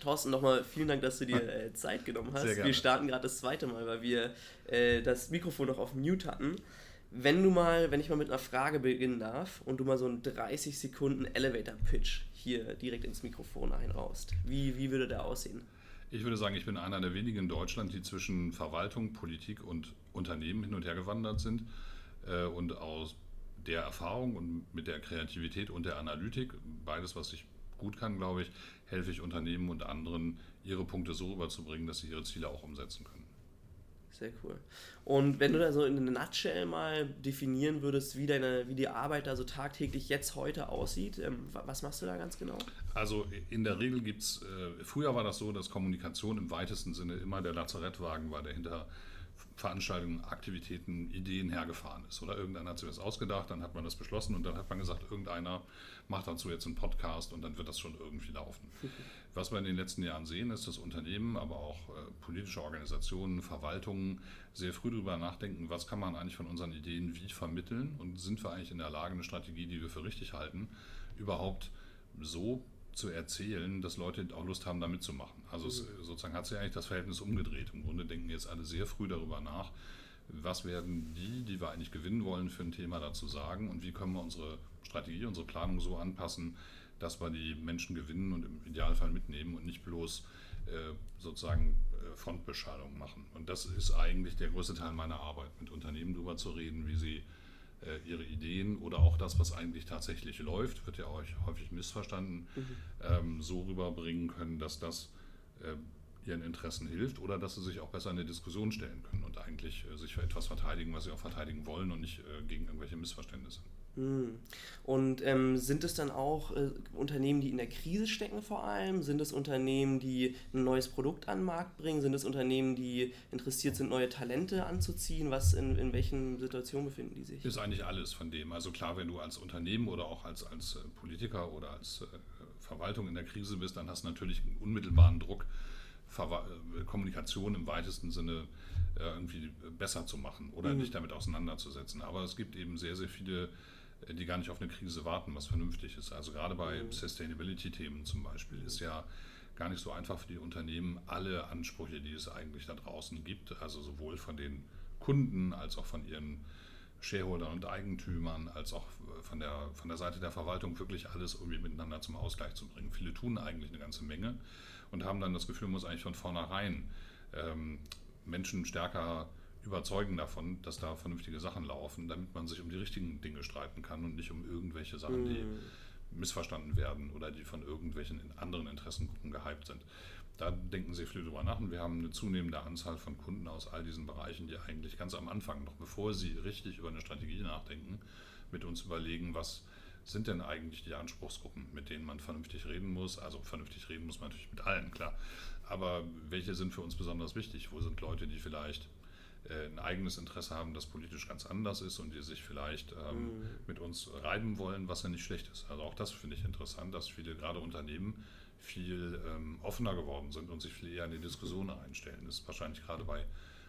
Thorsten, nochmal vielen Dank, dass du dir äh, Zeit genommen hast. Wir starten gerade das zweite Mal, weil wir äh, das Mikrofon noch auf Mute hatten. Wenn du mal, wenn ich mal mit einer Frage beginnen darf und du mal so einen 30 Sekunden Elevator-Pitch hier direkt ins Mikrofon einraust, wie, wie würde der aussehen? Ich würde sagen, ich bin einer der wenigen in Deutschland, die zwischen Verwaltung, Politik und Unternehmen hin und her gewandert sind äh, und aus der Erfahrung und mit der Kreativität und der Analytik, beides, was ich gut kann, glaube ich, helfe ich Unternehmen und anderen, ihre Punkte so rüberzubringen, dass sie ihre Ziele auch umsetzen können. Sehr cool. Und wenn du da so in einer Nutshell mal definieren würdest, wie, deine, wie die Arbeit da so tagtäglich jetzt heute aussieht, ähm, was machst du da ganz genau? Also in der Regel gibt es, äh, früher war das so, dass Kommunikation im weitesten Sinne immer der Lazarettwagen war, der hinter Veranstaltungen, Aktivitäten, Ideen hergefahren ist. Oder irgendeiner hat sich das ausgedacht, dann hat man das beschlossen und dann hat man gesagt, irgendeiner macht dazu jetzt einen Podcast und dann wird das schon irgendwie laufen. Was wir in den letzten Jahren sehen, ist, dass Unternehmen, aber auch äh, politische Organisationen, Verwaltungen sehr früh darüber nachdenken, was kann man eigentlich von unseren Ideen wie vermitteln und sind wir eigentlich in der Lage, eine Strategie, die wir für richtig halten, überhaupt so zu erzählen, dass Leute auch Lust haben, da mitzumachen. Also mhm. es, sozusagen hat sich eigentlich das Verhältnis umgedreht. Im Grunde denken jetzt alle sehr früh darüber nach, was werden die, die wir eigentlich gewinnen wollen, für ein Thema dazu sagen und wie können wir unsere Strategie, unsere Planung so anpassen, dass wir die Menschen gewinnen und im Idealfall mitnehmen und nicht bloß äh, sozusagen äh, Frontbeschallung machen. Und das ist eigentlich der größte Teil meiner Arbeit, mit Unternehmen darüber zu reden, wie sie ihre Ideen oder auch das, was eigentlich tatsächlich läuft, wird ja auch häufig missverstanden, mhm. ähm, so rüberbringen können, dass das äh, ihren Interessen hilft oder dass sie sich auch besser in eine Diskussion stellen können und eigentlich äh, sich für etwas verteidigen, was sie auch verteidigen wollen und nicht äh, gegen irgendwelche Missverständnisse. Hm. Und ähm, sind es dann auch äh, Unternehmen, die in der Krise stecken vor allem? Sind es Unternehmen, die ein neues Produkt an den Markt bringen? Sind es Unternehmen, die interessiert sind, neue Talente anzuziehen? Was in, in welchen Situationen befinden die sich? Ist eigentlich alles von dem. Also klar, wenn du als Unternehmen oder auch als, als äh, Politiker oder als äh, Verwaltung in der Krise bist, dann hast du natürlich einen unmittelbaren Druck, Ver äh, Kommunikation im weitesten Sinne äh, irgendwie besser zu machen oder mhm. dich damit auseinanderzusetzen. Aber es gibt eben sehr, sehr viele die gar nicht auf eine Krise warten, was vernünftig ist. Also gerade bei mhm. Sustainability-Themen zum Beispiel ist ja gar nicht so einfach für die Unternehmen, alle Ansprüche, die es eigentlich da draußen gibt, also sowohl von den Kunden als auch von ihren Shareholdern und Eigentümern, als auch von der, von der Seite der Verwaltung wirklich alles irgendwie miteinander zum Ausgleich zu bringen. Viele tun eigentlich eine ganze Menge und haben dann das Gefühl, man muss eigentlich von vornherein ähm, Menschen stärker überzeugen davon, dass da vernünftige Sachen laufen, damit man sich um die richtigen Dinge streiten kann und nicht um irgendwelche Sachen, die mm. missverstanden werden oder die von irgendwelchen anderen Interessengruppen gehypt sind. Da denken Sie viel drüber nach und wir haben eine zunehmende Anzahl von Kunden aus all diesen Bereichen, die eigentlich ganz am Anfang, noch bevor sie richtig über eine Strategie nachdenken, mit uns überlegen, was sind denn eigentlich die Anspruchsgruppen, mit denen man vernünftig reden muss. Also vernünftig reden muss man natürlich mit allen, klar. Aber welche sind für uns besonders wichtig? Wo sind Leute, die vielleicht ein eigenes Interesse haben, das politisch ganz anders ist und die sich vielleicht ähm, mhm. mit uns reiben wollen, was ja nicht schlecht ist. Also auch das finde ich interessant, dass viele gerade Unternehmen viel ähm, offener geworden sind und sich viel eher in die Diskussion einstellen. Das ist wahrscheinlich gerade bei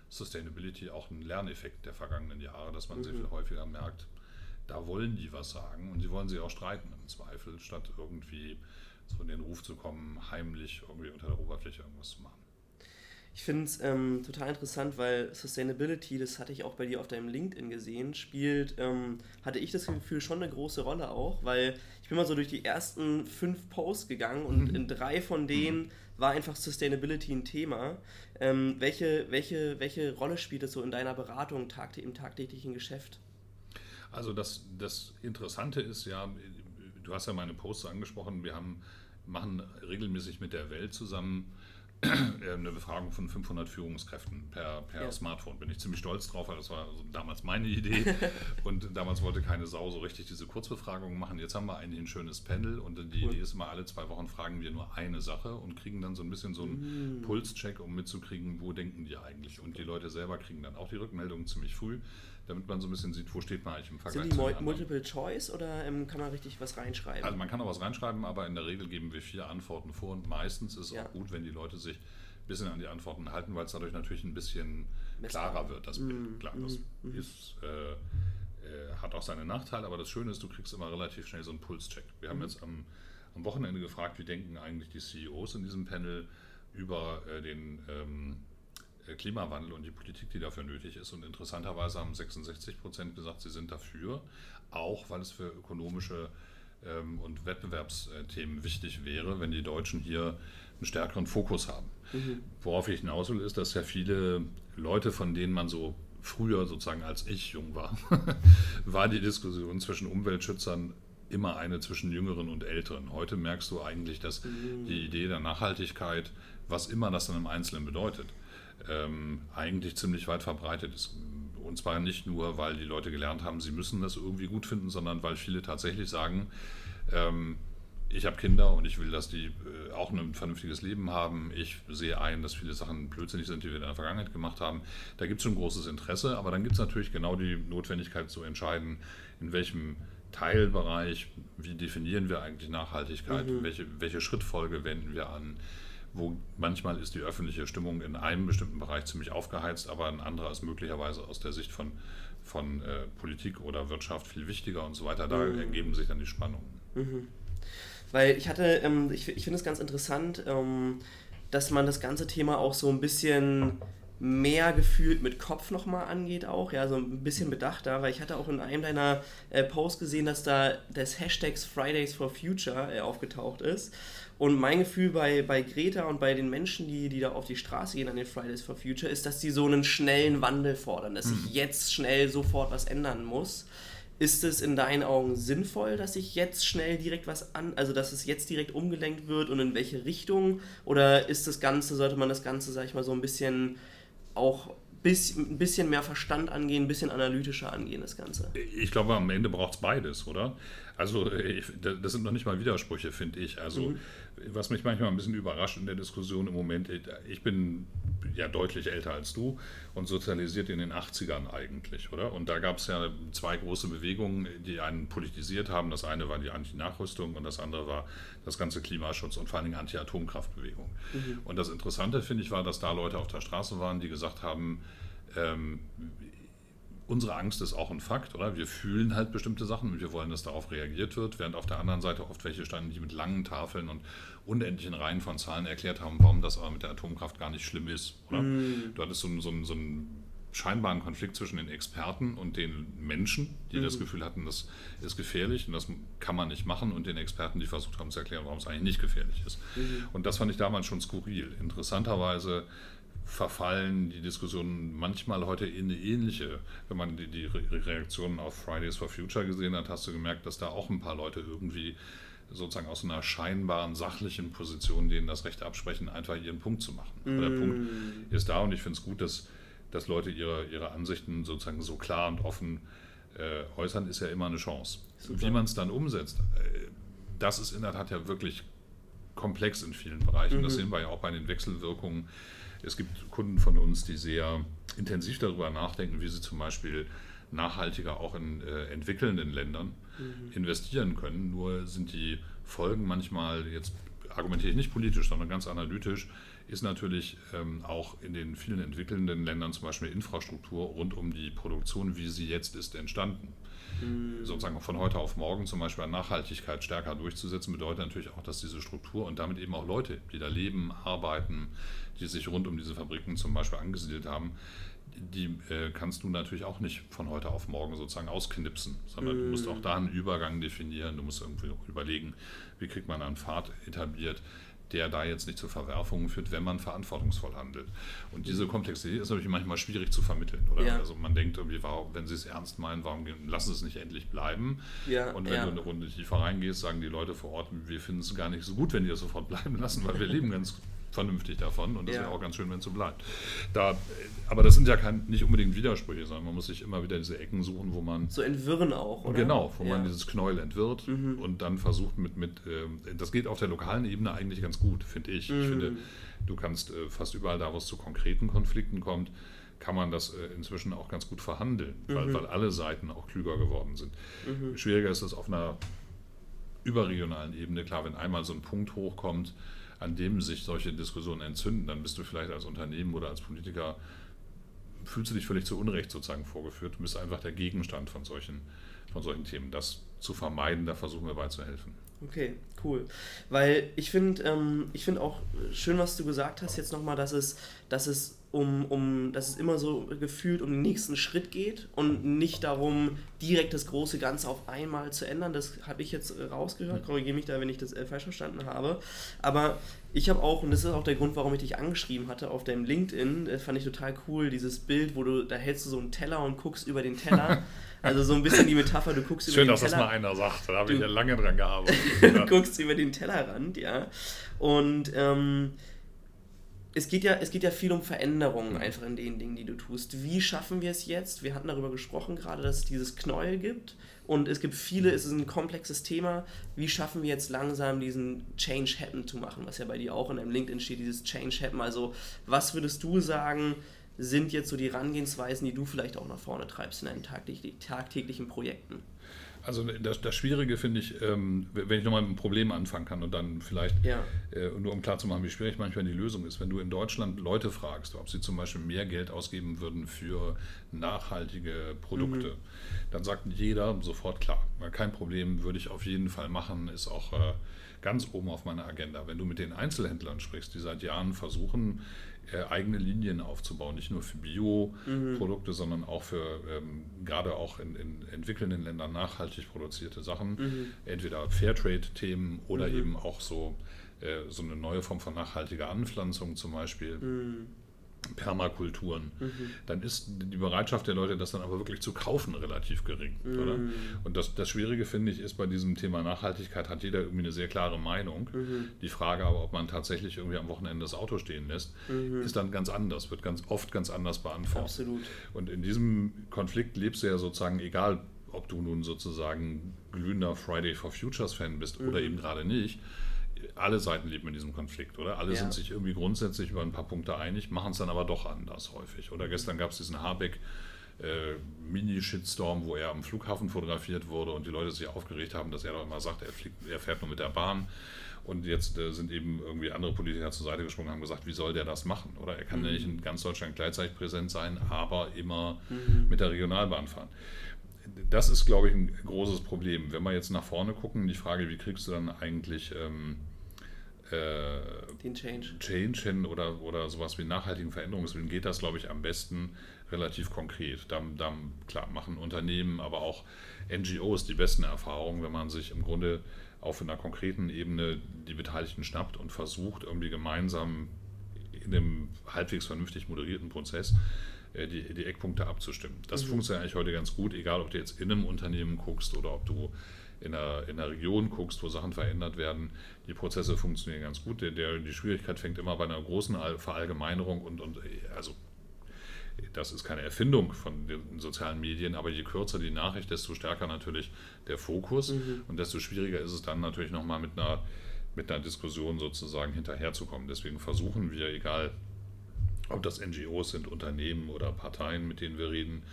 Sustainability auch ein Lerneffekt der vergangenen Jahre, dass man mhm. sehr viel häufiger merkt, da wollen die was sagen und sie wollen sich auch streiten im Zweifel, statt irgendwie so in den Ruf zu kommen, heimlich irgendwie unter der Oberfläche irgendwas zu machen. Ich finde es ähm, total interessant, weil Sustainability, das hatte ich auch bei dir auf deinem LinkedIn gesehen, spielt, ähm, hatte ich das Gefühl, schon eine große Rolle auch, weil ich bin mal so durch die ersten fünf Posts gegangen und mhm. in drei von denen war einfach Sustainability ein Thema. Ähm, welche, welche, welche Rolle spielt das so in deiner Beratung tagtä im tagtäglichen Geschäft? Also das, das Interessante ist ja, du hast ja meine Posts angesprochen, wir haben, machen regelmäßig mit der Welt zusammen eine Befragung von 500 Führungskräften per, per ja. Smartphone. Bin ich ziemlich stolz drauf, weil das war also damals meine Idee. und damals wollte keine Sau so richtig diese Kurzbefragungen machen. Jetzt haben wir eigentlich ein schönes Panel und die cool. Idee ist immer, alle zwei Wochen fragen wir nur eine Sache und kriegen dann so ein bisschen so einen mm. Pulscheck, um mitzukriegen, wo denken die eigentlich. Und die Leute selber kriegen dann auch die Rückmeldungen ziemlich früh damit man so ein bisschen sieht, wo steht man eigentlich im Vergleich Sind die Multiple Choice oder ähm, kann man richtig was reinschreiben? Also man kann auch was reinschreiben, aber in der Regel geben wir vier Antworten vor und meistens ist es ja. auch gut, wenn die Leute sich ein bisschen an die Antworten halten, weil es dadurch natürlich ein bisschen klarer wird, das Bild. Mm, Klar, das mm, ist, äh, äh, hat auch seine Nachteile, aber das Schöne ist, du kriegst immer relativ schnell so einen Pulscheck. Wir haben mm. jetzt am, am Wochenende gefragt, wie denken eigentlich die CEOs in diesem Panel über äh, den ähm, Klimawandel und die Politik, die dafür nötig ist. Und interessanterweise haben 66 Prozent gesagt, sie sind dafür, auch weil es für ökonomische ähm, und Wettbewerbsthemen wichtig wäre, wenn die Deutschen hier einen stärkeren Fokus haben. Mhm. Worauf ich hinaus will, ist, dass ja viele Leute, von denen man so früher sozusagen als ich jung war, war die Diskussion zwischen Umweltschützern immer eine zwischen Jüngeren und Älteren. Heute merkst du eigentlich, dass mhm. die Idee der Nachhaltigkeit, was immer das dann im Einzelnen bedeutet, ähm, eigentlich ziemlich weit verbreitet ist. Und zwar nicht nur, weil die Leute gelernt haben, sie müssen das irgendwie gut finden, sondern weil viele tatsächlich sagen, ähm, ich habe Kinder und ich will, dass die äh, auch ein vernünftiges Leben haben. Ich sehe ein, dass viele Sachen blödsinnig sind, die wir in der Vergangenheit gemacht haben. Da gibt es schon großes Interesse, aber dann gibt es natürlich genau die Notwendigkeit zu entscheiden, in welchem Teilbereich, wie definieren wir eigentlich Nachhaltigkeit, mhm. welche, welche Schrittfolge wenden wir an, wo manchmal ist die öffentliche Stimmung in einem bestimmten Bereich ziemlich aufgeheizt, aber ein anderer ist möglicherweise aus der Sicht von, von äh, Politik oder Wirtschaft viel wichtiger und so weiter. Da mhm. ergeben sich dann die Spannungen. Mhm. Weil ich hatte, ähm, ich, ich finde es ganz interessant, ähm, dass man das ganze Thema auch so ein bisschen mehr gefühlt mit Kopf nochmal angeht auch, ja, so ein bisschen bedachter, weil ich hatte auch in einem deiner äh, Posts gesehen, dass da des Hashtags Fridays for Future äh, aufgetaucht ist. Und mein Gefühl bei, bei Greta und bei den Menschen, die, die da auf die Straße gehen an den Fridays for Future, ist, dass die so einen schnellen Wandel fordern, dass sich mhm. jetzt schnell sofort was ändern muss. Ist es in deinen Augen sinnvoll, dass sich jetzt schnell direkt was an, also dass es jetzt direkt umgelenkt wird und in welche Richtung? Oder ist das Ganze, sollte man das Ganze, sag ich mal, so ein bisschen auch ein bisschen mehr Verstand angehen, ein bisschen analytischer angehen, das Ganze. Ich glaube, am Ende braucht es beides, oder? Also, das sind noch nicht mal Widersprüche, finde ich. Also, mhm. was mich manchmal ein bisschen überrascht in der Diskussion im Moment, ich bin ja deutlich älter als du und sozialisiert in den 80ern eigentlich, oder? Und da gab es ja zwei große Bewegungen, die einen politisiert haben. Das eine war die Anti-Nachrüstung und das andere war das ganze Klimaschutz und vor allen Dingen Anti-Atomkraftbewegung. Mhm. Und das Interessante, finde ich, war, dass da Leute auf der Straße waren, die gesagt haben, ähm, unsere Angst ist auch ein Fakt, oder? Wir fühlen halt bestimmte Sachen und wir wollen, dass darauf reagiert wird, während auf der anderen Seite oft welche standen, die mit langen Tafeln und unendlichen Reihen von Zahlen erklärt haben, warum das aber mit der Atomkraft gar nicht schlimm ist, oder? Mm. Du hattest so, so, so einen scheinbaren Konflikt zwischen den Experten und den Menschen, die mm. das Gefühl hatten, das ist gefährlich und das kann man nicht machen und den Experten, die versucht haben zu erklären, warum es eigentlich nicht gefährlich ist. Mm. Und das fand ich damals schon skurril. Interessanterweise verfallen die Diskussionen manchmal heute in eine ähnliche. Wenn man die, die Reaktionen auf Fridays for Future gesehen hat, hast du gemerkt, dass da auch ein paar Leute irgendwie sozusagen aus einer scheinbaren sachlichen Position denen das Recht absprechen, einfach ihren Punkt zu machen. Mm. Der Punkt ist da und ich finde es gut, dass, dass Leute ihre, ihre Ansichten sozusagen so klar und offen äh, äußern, ist ja immer eine Chance. Super. Wie man es dann umsetzt, äh, das ist in der Tat ja wirklich komplex in vielen Bereichen. Mhm. Das sehen wir ja auch bei den Wechselwirkungen es gibt Kunden von uns, die sehr intensiv darüber nachdenken, wie sie zum Beispiel nachhaltiger auch in äh, entwickelnden Ländern mhm. investieren können. Nur sind die Folgen manchmal, jetzt argumentiere ich nicht politisch, sondern ganz analytisch, ist natürlich ähm, auch in den vielen entwickelnden Ländern zum Beispiel Infrastruktur rund um die Produktion, wie sie jetzt ist, entstanden. Mhm. Sozusagen von heute auf morgen zum Beispiel an Nachhaltigkeit stärker durchzusetzen, bedeutet natürlich auch, dass diese Struktur und damit eben auch Leute, die da leben, arbeiten, die sich rund um diese Fabriken zum Beispiel angesiedelt haben, die äh, kannst du natürlich auch nicht von heute auf morgen sozusagen ausknipsen, sondern mm. du musst auch mhm. da einen Übergang definieren, du musst irgendwie überlegen, wie kriegt man einen Pfad etabliert, der da jetzt nicht zu Verwerfungen führt, wenn man verantwortungsvoll handelt. Und diese. Komplexität ist natürlich manchmal schwierig zu vermitteln. Oder? Ja. Also man denkt irgendwie, warum, wenn sie es ernst meinen, warum lassen sie es nicht endlich bleiben? Ja, und wenn ja. du eine Runde tiefer reingehst, sagen die Leute vor Ort, wir finden es gar nicht so gut, wenn die das sofort bleiben lassen, weil wir leben ganz vernünftig davon und das ja. wäre auch ganz schön, wenn es so bleibt. Da, aber das sind ja kein, nicht unbedingt Widersprüche, sondern man muss sich immer wieder diese Ecken suchen, wo man. So entwirren auch, oder? Genau, wo ja. man dieses Knäuel entwirrt mhm. und dann versucht mit, mit äh, das geht auf der lokalen Ebene eigentlich ganz gut, finde ich. Mhm. Ich finde, du kannst äh, fast überall da, wo es zu konkreten Konflikten kommt, kann man das äh, inzwischen auch ganz gut verhandeln, mhm. weil, weil alle Seiten auch klüger geworden sind. Mhm. Schwieriger ist es auf einer überregionalen Ebene. Klar, wenn einmal so ein Punkt hochkommt, an dem sich solche Diskussionen entzünden, dann bist du vielleicht als Unternehmen oder als Politiker, fühlst du dich völlig zu Unrecht sozusagen vorgeführt. Du bist einfach der Gegenstand von solchen, von solchen Themen. Das zu vermeiden, da versuchen wir beizuhelfen. Okay, cool. Weil ich finde ähm, find auch schön, was du gesagt hast, jetzt nochmal, dass es, dass es um, um, dass es immer so gefühlt um den nächsten Schritt geht und nicht darum, direkt das große Ganze auf einmal zu ändern. Das habe ich jetzt rausgehört. Korrigiere mich da, wenn ich das äh, falsch verstanden habe. Aber ich habe auch, und das ist auch der Grund, warum ich dich angeschrieben hatte auf deinem LinkedIn, das fand ich total cool, dieses Bild, wo du, da hältst du so einen Teller und guckst über den Teller. Also so ein bisschen die Metapher, du guckst Schön, über den Teller. Schön, dass das mal einer sagt, da habe ich ja lange dran gearbeitet. du guckst über den Tellerrand, ja. Und ähm, es geht ja, es geht ja viel um Veränderungen mhm. einfach in den Dingen, die du tust. Wie schaffen wir es jetzt? Wir hatten darüber gesprochen gerade, dass es dieses Knäuel gibt und es gibt viele, es ist ein komplexes Thema. Wie schaffen wir jetzt langsam diesen Change Happen zu machen, was ja bei dir auch in deinem LinkedIn steht, dieses Change Happen. Also was würdest du sagen, sind jetzt so die Herangehensweisen, die du vielleicht auch nach vorne treibst in deinen tagtäglichen Projekten? Also das, das Schwierige finde ich, ähm, wenn ich nochmal mit einem Problem anfangen kann und dann vielleicht, ja. äh, nur um klarzumachen, wie schwierig manchmal die Lösung ist, wenn du in Deutschland Leute fragst, ob sie zum Beispiel mehr Geld ausgeben würden für nachhaltige Produkte, mhm. dann sagt jeder sofort klar, kein Problem, würde ich auf jeden Fall machen, ist auch äh, ganz oben auf meiner Agenda. Wenn du mit den Einzelhändlern sprichst, die seit Jahren versuchen, eigene Linien aufzubauen, nicht nur für Bioprodukte, mhm. sondern auch für ähm, gerade auch in, in, entwickelnden Ländern nachhaltig produzierte Sachen, mhm. entweder Fairtrade-Themen oder mhm. eben auch so, äh, so eine neue Form von nachhaltiger Anpflanzung zum Beispiel. Permakulturen, mhm. dann ist die Bereitschaft der Leute, das dann aber wirklich zu kaufen, relativ gering. Mhm. Oder? Und das, das Schwierige, finde ich, ist bei diesem Thema Nachhaltigkeit, hat jeder irgendwie eine sehr klare Meinung. Mhm. Die Frage aber, ob man tatsächlich irgendwie am Wochenende das Auto stehen lässt, mhm. ist dann ganz anders, wird ganz oft ganz anders beantwortet. Absolut. Und in diesem Konflikt lebst du ja sozusagen, egal ob du nun sozusagen glühender Friday for Futures Fan bist oder mhm. eben gerade nicht, alle Seiten leben in diesem Konflikt, oder? Alle ja. sind sich irgendwie grundsätzlich über ein paar Punkte einig, machen es dann aber doch anders häufig. Oder gestern gab es diesen Habeck. Äh, Mini-Shitstorm, wo er am Flughafen fotografiert wurde und die Leute sich aufgeregt haben, dass er doch immer sagt, er, fliegt, er fährt nur mit der Bahn. Und jetzt äh, sind eben irgendwie andere Politiker zur Seite gesprungen und haben gesagt, wie soll der das machen? Oder er kann mhm. ja nicht in ganz Deutschland gleichzeitig präsent sein, aber immer mhm. mit der Regionalbahn fahren das ist, glaube ich, ein großes Problem. Wenn wir jetzt nach vorne gucken, die Frage, wie kriegst du dann eigentlich ähm, äh, den Change. Change hin oder, oder sowas wie nachhaltigen Veränderungswillen, geht das, glaube ich, am besten relativ konkret. Da, da, klar, machen Unternehmen, aber auch NGOs die besten Erfahrungen, wenn man sich im Grunde auf einer konkreten Ebene die Beteiligten schnappt und versucht, irgendwie gemeinsam in einem halbwegs vernünftig moderierten Prozess äh, die, die Eckpunkte abzustimmen. Das mhm. funktioniert eigentlich heute ganz gut, egal ob du jetzt in einem Unternehmen guckst oder ob du in einer, in einer Region guckst, wo Sachen verändert werden. Die Prozesse funktionieren ganz gut. Der, der, die Schwierigkeit fängt immer bei einer großen Verallgemeinerung und, und also das ist keine Erfindung von den sozialen Medien, aber je kürzer die Nachricht, desto stärker natürlich der Fokus mhm. und desto schwieriger ist es dann natürlich nochmal mit einer, mit einer Diskussion sozusagen hinterherzukommen. Deswegen versuchen wir, egal ob das NGOs sind, Unternehmen oder Parteien, mit denen wir reden,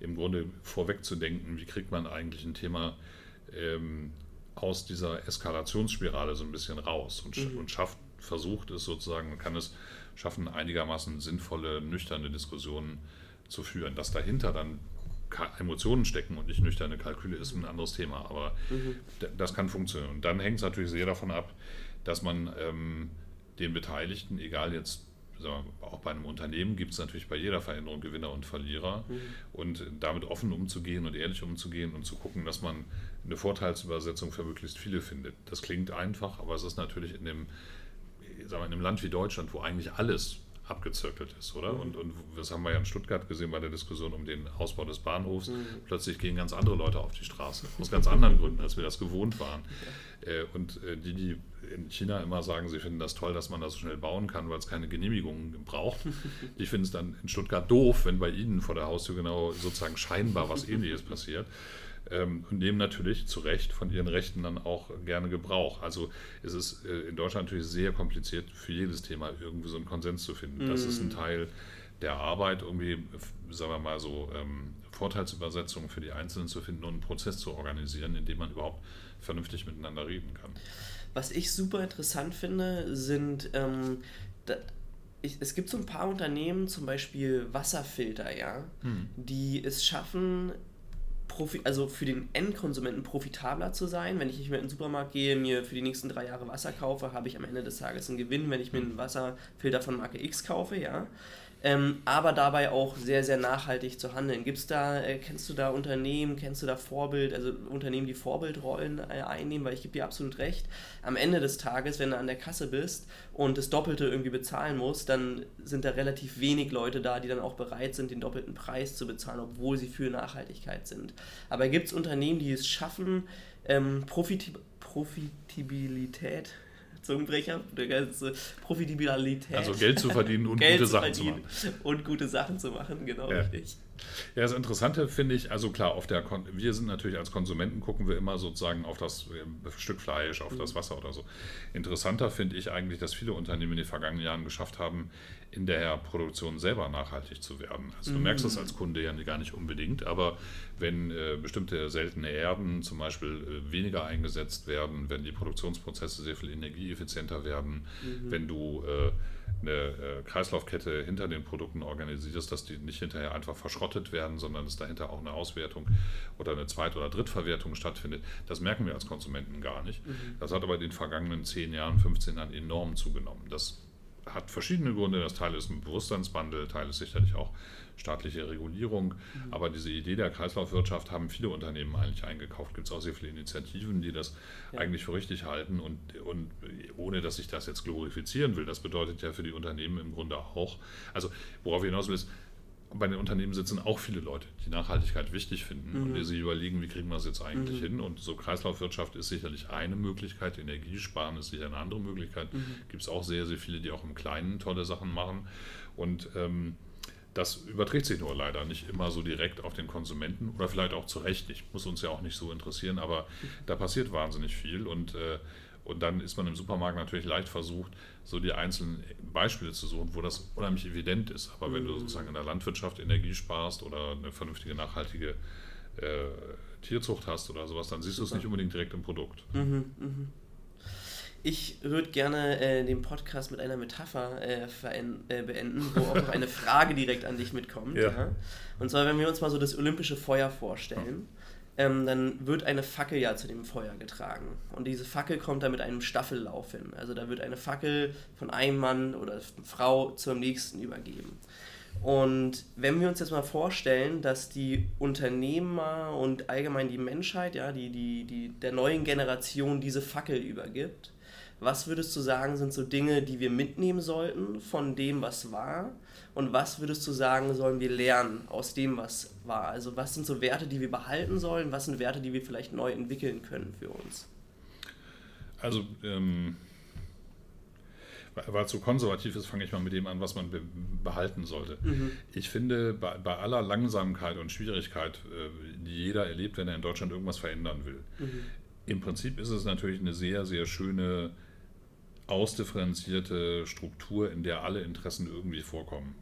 im Grunde vorweg zu denken, wie kriegt man eigentlich ein Thema ähm, aus dieser Eskalationsspirale so ein bisschen raus und, mhm. und schafft, versucht es sozusagen, kann es schaffen, einigermaßen sinnvolle, nüchterne Diskussionen zu führen. Dass dahinter dann Emotionen stecken und nicht nüchterne Kalküle ist ein anderes Thema, aber mhm. das kann funktionieren. Und dann hängt es natürlich sehr davon ab, dass man ähm, den Beteiligten, egal jetzt auch bei einem Unternehmen gibt es natürlich bei jeder Veränderung Gewinner und Verlierer. Mhm. Und damit offen umzugehen und ehrlich umzugehen und zu gucken, dass man eine Vorteilsübersetzung für möglichst viele findet. Das klingt einfach, aber es ist natürlich in dem, sagen wir, in einem Land wie Deutschland, wo eigentlich alles abgezirkelt ist, oder? Mhm. Und, und das haben wir ja in Stuttgart gesehen bei der Diskussion um den Ausbau des Bahnhofs. Mhm. Plötzlich gehen ganz andere Leute auf die Straße, aus ganz anderen Gründen, als wir das gewohnt waren. Ja. Äh, und äh, die, die in China immer sagen, sie finden das toll, dass man das so schnell bauen kann, weil es keine Genehmigungen braucht. Die finden es dann in Stuttgart doof, wenn bei ihnen vor der Haustür genau sozusagen scheinbar was Ähnliches passiert. Ähm, und nehmen natürlich zu Recht von ihren Rechten dann auch gerne Gebrauch. Also es ist äh, in Deutschland natürlich sehr kompliziert, für jedes Thema irgendwie so einen Konsens zu finden. Das ist ein mm. Teil der Arbeit, irgendwie, sagen wir mal so, ähm, Vorteilsübersetzungen für die Einzelnen zu finden und einen Prozess zu organisieren, in dem man überhaupt vernünftig miteinander reden kann. Was ich super interessant finde, sind, ähm, da, ich, es gibt so ein paar Unternehmen, zum Beispiel Wasserfilter, ja, hm. die es schaffen, Profi also für den Endkonsumenten profitabler zu sein. Wenn ich nicht mehr in den Supermarkt gehe, mir für die nächsten drei Jahre Wasser kaufe, habe ich am Ende des Tages einen Gewinn, wenn ich mir einen Wasserfilter von Marke X kaufe, ja ähm, aber dabei auch sehr, sehr nachhaltig zu handeln. Gibt's da, äh, kennst du da Unternehmen, kennst du da Vorbild, also Unternehmen, die Vorbildrollen äh, einnehmen, weil ich gebe dir absolut recht. Am Ende des Tages, wenn du an der Kasse bist und das Doppelte irgendwie bezahlen musst, dann sind da relativ wenig Leute da, die dann auch bereit sind, den doppelten Preis zu bezahlen, obwohl sie für Nachhaltigkeit sind. Aber gibt es Unternehmen, die es schaffen, ähm, Profit Profitabilität Zungenbrecher, Profitabilität. Also Geld zu verdienen und Geld gute zu Sachen zu machen. Und gute Sachen zu machen, genau Ja. richtig. Ja, das Interessante finde ich, also klar, auf der Kon wir sind natürlich als Konsumenten gucken wir immer sozusagen auf das äh, Stück Fleisch, auf das Wasser oder so. Interessanter finde ich eigentlich, dass viele Unternehmen in den vergangenen Jahren geschafft haben, in der Produktion selber nachhaltig zu werden. Also du merkst das als Kunde ja gar nicht unbedingt, aber wenn äh, bestimmte seltene Erden zum Beispiel äh, weniger eingesetzt werden, wenn die Produktionsprozesse sehr viel energieeffizienter werden, wenn du äh, eine äh, Kreislaufkette hinter den Produkten organisierst, dass die nicht hinterher einfach verschrottet werden, sondern dass dahinter auch eine Auswertung oder eine Zweit- oder Drittverwertung stattfindet. Das merken wir als Konsumenten gar nicht. Das hat aber in den vergangenen 10 Jahren, 15 Jahren enorm zugenommen. Das hat verschiedene Gründe. Das Teil ist ein Bewusstseinswandel, Teil ist sicherlich auch staatliche Regulierung. Aber diese Idee der Kreislaufwirtschaft haben viele Unternehmen eigentlich eingekauft. Gibt es auch sehr viele Initiativen, die das Ja. eigentlich für richtig halten. Und, und ohne, dass ich das jetzt glorifizieren will, das bedeutet ja für die Unternehmen im Grunde auch, also worauf ich hinaus will, ist, bei den Unternehmen sitzen auch viele Leute, die Nachhaltigkeit wichtig finden und die sich überlegen, wie kriegen wir es jetzt eigentlich hin. Und so Kreislaufwirtschaft ist sicherlich eine Möglichkeit, Energiesparen ist sicher eine andere Möglichkeit. Gibt es auch sehr, sehr viele, die auch im Kleinen tolle Sachen machen. Und ähm, das überträgt sich nur leider nicht immer so direkt auf den Konsumenten oder vielleicht auch zu Recht nicht. Muss uns ja auch nicht so interessieren, aber da passiert wahnsinnig viel und, äh, und dann ist man im Supermarkt natürlich leicht versucht, so die einzelnen Beispiele zu suchen, wo das unheimlich evident ist. Aber wenn du sozusagen in der Landwirtschaft Energie sparst oder eine vernünftige, nachhaltige äh, Tierzucht hast oder sowas, dann siehst du es nicht unbedingt direkt im Produkt. Ich würde gerne äh, den Podcast mit einer Metapher äh, äh, beenden, wo auch noch eine Frage direkt an dich mitkommt. Ja. Ja. Und zwar, wenn wir uns mal so das olympische Feuer vorstellen, ähm, dann wird eine Fackel ja zu dem Feuer getragen. Und diese Fackel kommt da mit einem Staffellauf hin. Also da wird eine Fackel von einem Mann oder Frau zum nächsten übergeben. Und wenn wir uns jetzt mal vorstellen, dass die Unternehmer und allgemein die Menschheit, ja, die, die, die der neuen Generation diese Fackel übergibt, was würdest du sagen, sind so Dinge, die wir mitnehmen sollten von dem, was war? Und was würdest du sagen, sollen wir lernen aus dem, was war? Also was sind so Werte, die wir behalten sollen? Was sind Werte, die wir vielleicht neu entwickeln können für uns? Also, ähm, weil es so konservativ ist, fange ich mal mit dem an, was man be behalten sollte. Ich finde, bei, bei aller Langsamkeit und Schwierigkeit, äh, die jeder erlebt, wenn er in Deutschland irgendwas verändern will, im Prinzip ist es natürlich eine sehr, sehr schöne, ausdifferenzierte Struktur, in der alle Interessen irgendwie vorkommen.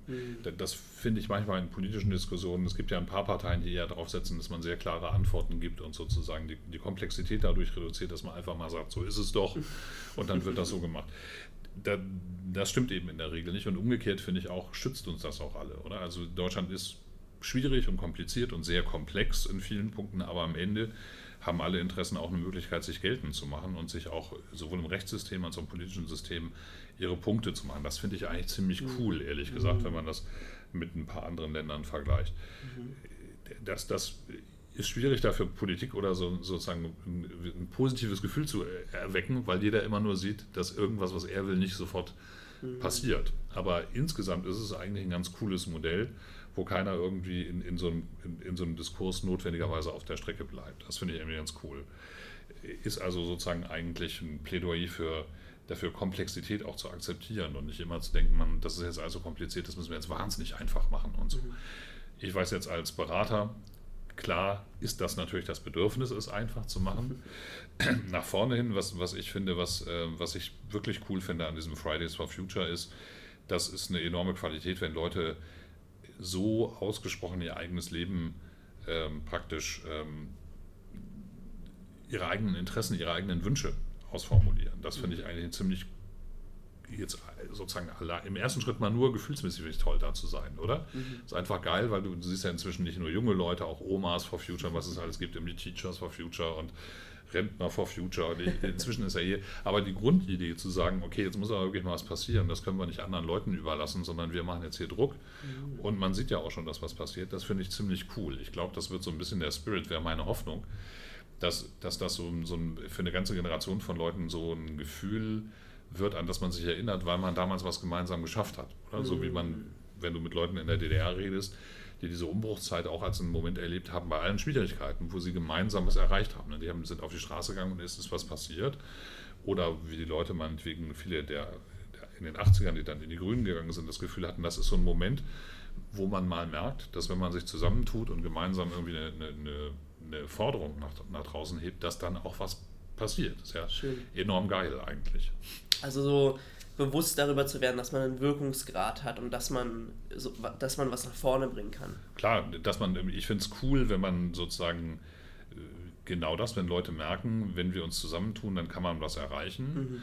Da- Das finde ich manchmal in politischen Diskussionen. Es gibt ja ein paar Parteien, die eher darauf setzen, dass man sehr klare Antworten gibt und sozusagen die, die Komplexität dadurch reduziert, dass man einfach mal sagt, so ist es doch und dann wird das so gemacht. Da, das stimmt eben in der Regel nicht und umgekehrt finde ich auch, schützt uns das auch alle, oder? Also Deutschland ist schwierig und kompliziert und sehr komplex in vielen Punkten, aber am Ende haben alle Interessen auch eine Möglichkeit, sich geltend zu machen und sich auch sowohl im Rechtssystem als auch im politischen System ihre Punkte zu machen. Das finde ich eigentlich ziemlich cool, ehrlich gesagt, wenn man das mit ein paar anderen Ländern vergleicht. Das, das ist schwierig dafür Politik oder so, sozusagen ein, ein positives Gefühl zu erwecken, weil jeder immer nur sieht, dass irgendwas, was er will, nicht sofort passiert. Aber insgesamt ist es eigentlich ein ganz cooles Modell, wo keiner irgendwie in, in, so, einem, in, in so einem Diskurs notwendigerweise auf der Strecke bleibt. Das finde ich irgendwie ganz cool. Ist also sozusagen eigentlich ein Plädoyer für dafür Komplexität auch zu akzeptieren und nicht immer zu denken, man, das ist jetzt also kompliziert, das müssen wir jetzt wahnsinnig einfach machen und so. Ich weiß jetzt als Berater, klar ist das natürlich das Bedürfnis, es einfach zu machen. Nach vorne hin, was, was ich finde, was, äh, was ich wirklich cool finde an diesem Fridays for Future ist, das ist eine enorme Qualität, wenn Leute so ausgesprochen ihr eigenes Leben ähm, praktisch ähm, ihre eigenen Interessen, ihre eigenen Wünsche ausformulieren. Das finde ich eigentlich eine ziemlich jetzt sozusagen im ersten Schritt mal nur gefühlsmäßig toll da zu sein, oder? Mhm. Ist einfach geil, weil du, du, siehst ja inzwischen nicht nur junge Leute, auch Omas for Future, was es alles gibt, irgendwie Teachers for Future und Rentner for Future. Inzwischen ist ja hier, aber die Grundidee zu sagen, okay, jetzt muss aber wirklich mal was passieren, das können wir nicht anderen Leuten überlassen, sondern wir machen jetzt hier Druck. Mhm. Und man sieht ja auch schon, dass was passiert. Das finde ich ziemlich cool. Ich glaube, das wird so ein bisschen der Spirit, wäre meine Hoffnung, dass, dass das so, so ein, für eine ganze Generation von Leuten so ein Gefühl wird, an das man sich erinnert, weil man damals was gemeinsam geschafft hat. Oder? So wie man, mhm. wenn du mit Leuten in der DDR redest, die diese Umbruchszeit auch als einen Moment erlebt haben bei allen Schwierigkeiten, wo sie gemeinsam was erreicht haben. Ne? Die haben, sind auf die Straße gegangen und ist es was passiert. Oder wie die Leute meinetwegen, viele der, der in den 80ern, die dann in die Grünen gegangen sind, das Gefühl hatten, das ist so ein Moment, wo man mal merkt, dass wenn man sich zusammentut und gemeinsam irgendwie eine, eine, eine Forderung nach, nach draußen hebt, dass dann auch was passiert. Das ist ja Schön. enorm geil eigentlich. Also so bewusst darüber zu werden, dass man einen Wirkungsgrad hat und dass man, so, dass man was nach vorne bringen kann. Klar, dass man, ich finde es cool, wenn man sozusagen äh, genau das, wenn Leute merken, wenn wir uns zusammentun, dann kann man was erreichen. Mhm.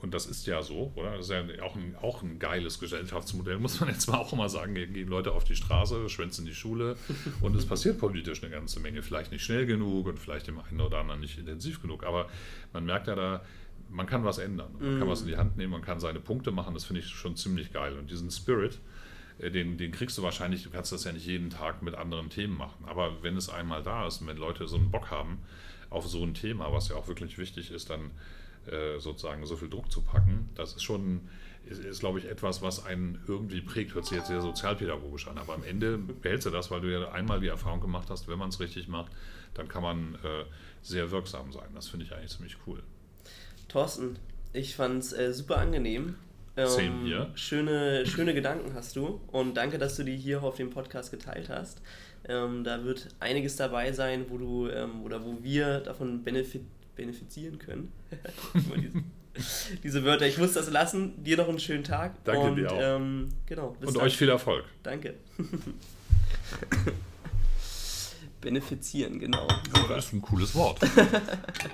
Und das ist ja so, oder? Das ist ja auch ein, auch ein geiles Gesellschaftsmodell, muss man jetzt mal auch immer sagen. Gehen Leute auf die Straße, schwänzen die Schule und es passiert politisch eine ganze Menge. Vielleicht nicht schnell genug und vielleicht dem einen oder anderen nicht intensiv genug. Aber man merkt ja da, man kann was ändern. Man mm. kann was in die Hand nehmen, man kann seine Punkte machen, das finde ich schon ziemlich geil. Und diesen Spirit, äh, den, den kriegst du wahrscheinlich, du kannst das ja nicht jeden Tag mit anderen Themen machen. Aber wenn es einmal da ist und wenn Leute so einen Bock haben auf so ein Thema, was ja auch wirklich wichtig ist, dann äh, sozusagen so viel Druck zu packen, das ist schon, ist, ist glaube ich, etwas, was einen irgendwie prägt. Hört sich jetzt sehr sozialpädagogisch an, aber am Ende behältst du das, weil du ja einmal die Erfahrung gemacht hast, wenn man es richtig macht, dann kann man äh, sehr wirksam sein. Das finde ich eigentlich ziemlich cool. Thorsten, ich fand es äh, super angenehm. Ähm, Same hier. Schöne, schöne Gedanken hast du und danke, dass du die hier auf dem Podcast geteilt hast. Ähm, da wird einiges dabei sein, wo du ähm, oder wo wir davon benefit, benefizieren können. diese, diese, Wörter, ich muss das lassen. Dir noch einen schönen Tag. Danke und, dir auch. Ähm, genau, und dann. euch viel Erfolg. Danke. Benefizieren, genau. Das ist ein cooles Wort.